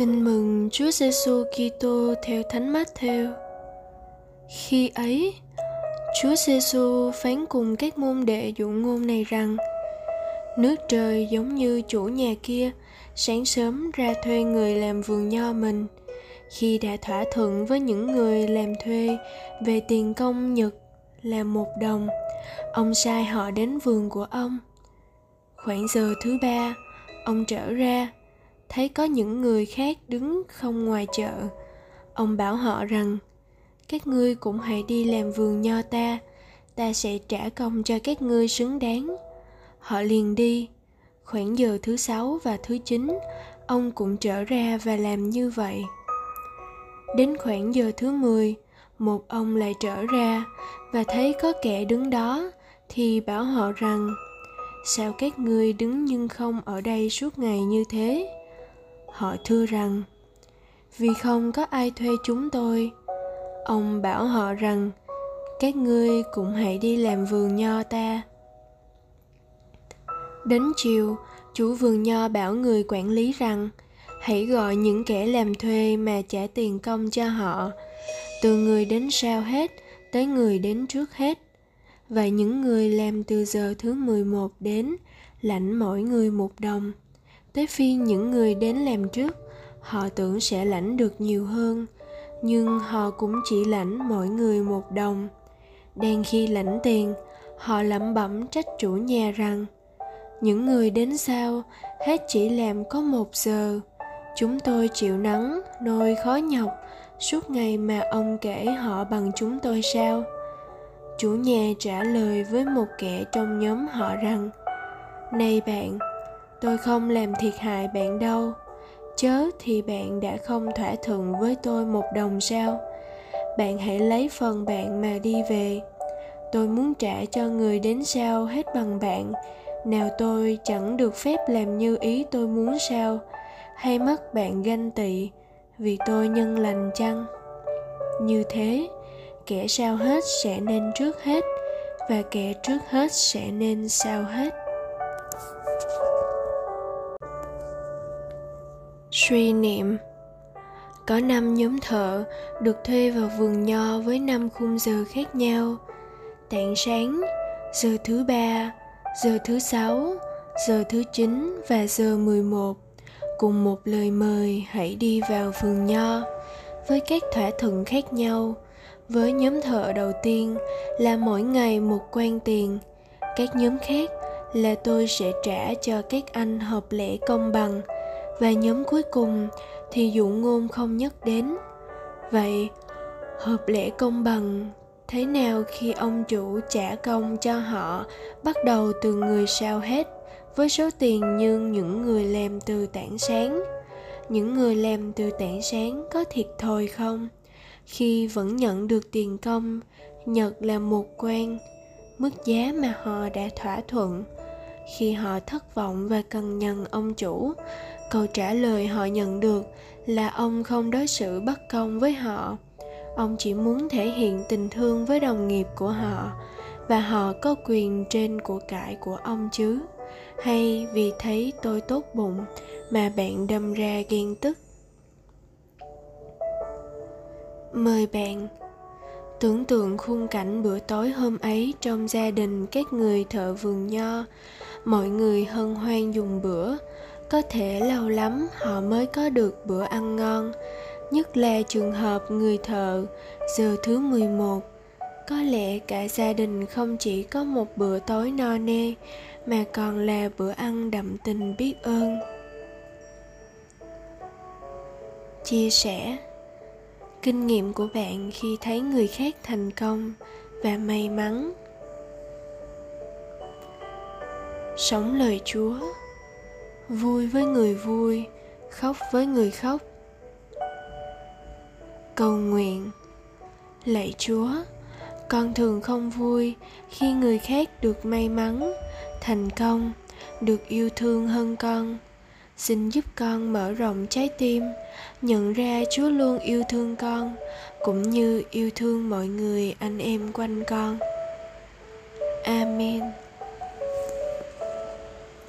Tin mừng Chúa Giêsu Kitô theo Thánh Matthew. Khi ấy, Chúa Giêsu phán cùng các môn đệ dụ ngôn này rằng: Nước trời giống như chủ nhà kia, sáng sớm ra thuê người làm vườn nho mình. Khi đã thỏa thuận với những người làm thuê về tiền công nhật là một đồng, ông sai họ đến vườn của ông. Khoảng giờ thứ ba, ông trở ra thấy có những người khác đứng không ngoài chợ. Ông bảo họ rằng, các ngươi cũng hãy đi làm vườn nho ta ta sẽ trả công cho các ngươi xứng đáng. Họ liền đi. Khoảng giờ thứ sáu và thứ chín, ông cũng trở ra và làm như vậy. Đến khoảng giờ thứ mười, một ông lại trở ra và thấy có kẻ đứng đó, thì bảo họ rằng, sao các ngươi đứng nhưng không ở đây suốt ngày như thế? Họ thưa rằng, vì không có ai thuê chúng tôi, ông bảo họ rằng, các ngươi cũng hãy đi làm vườn nho ta. Đến chiều, chủ vườn nho bảo người quản lý rằng, hãy gọi những kẻ làm thuê mà trả tiền công cho họ, từ người đến sau hết tới người đến trước hết, và những người làm từ giờ thứ 11 đến lãnh mỗi người một đồng tới phiên những người đến làm trước, họ tưởng sẽ lãnh được nhiều hơn, nhưng họ cũng chỉ lãnh mỗi người một đồng. Đang khi lãnh tiền, họ lẩm bẩm trách chủ nhà rằng, những người đến sau, hết chỉ làm có một giờ. Chúng tôi chịu nắng, nôi khó nhọc, suốt ngày mà ông kể họ bằng chúng tôi sao? Chủ nhà trả lời với một kẻ trong nhóm họ rằng, này bạn tôi không làm thiệt hại bạn đâu. Chớ thì bạn đã không thỏa thuận với tôi một đồng sao. Bạn hãy lấy phần bạn mà đi về. Tôi muốn trả cho người đến sau hết bằng bạn. Nào tôi chẳng được phép làm như ý tôi muốn sao? Hay mất bạn ganh tị vì tôi nhân lành chăng? Như thế, kẻ sau hết sẽ nên trước hết và kẻ trước hết sẽ nên sau hết. Suy niệm. Có năm nhóm thợ được thuê vào vườn nho với năm khung giờ khác nhau. Tạng sáng, giờ thứ ba, giờ thứ sáu, giờ thứ chín và giờ 11 cùng một lời mời, hãy đi vào vườn nho với các thỏa thuận khác nhau. Với nhóm thợ đầu tiên là mỗi ngày một quan tiền. Các nhóm khác là tôi sẽ trả cho các anh hợp lệ công bằng và nhóm cuối cùng thì dụ ngôn không nhắc đến. Vậy, hợp lẽ công bằng, thế nào khi ông chủ trả công cho họ bắt đầu từ người sao hết với số tiền như những người làm từ tảng sáng? Những người làm từ tảng sáng có thiệt thòi không? Khi vẫn nhận được tiền công, nhật là một quan, mức giá mà họ đã thỏa thuận khi họ thất vọng và cần nhận ông chủ. Câu trả lời họ nhận được là ông không đối xử bất công với họ. Ông chỉ muốn thể hiện tình thương với đồng nghiệp của họ, và họ có quyền trên của cải của ông chứ. Hay vì thấy tôi tốt bụng mà bạn đâm ra ghen tức. Mời bạn. Tưởng tượng khung cảnh bữa tối hôm ấy trong gia đình các người thợ vườn nho mọi người hân hoan dùng bữa. Có thể lâu lắm họ mới có được bữa ăn ngon. Nhất là trường hợp người thợ, giờ thứ 11 có lẽ cả gia đình không chỉ có một bữa tối no nê, mà còn là bữa ăn đậm tình biết ơn. Chia sẻ. Kinh nghiệm của bạn khi thấy người khác thành công và may mắn sống lời chúa. Vui với người vui, khóc với người khóc. Cầu nguyện. Lạy chúa, con thường không vui khi người khác được may mắn, thành công, được yêu thương hơn con. Xin giúp con mở rộng trái tim, nhận ra chúa luôn yêu thương con, cũng như yêu thương mọi người anh em quanh con. Amen.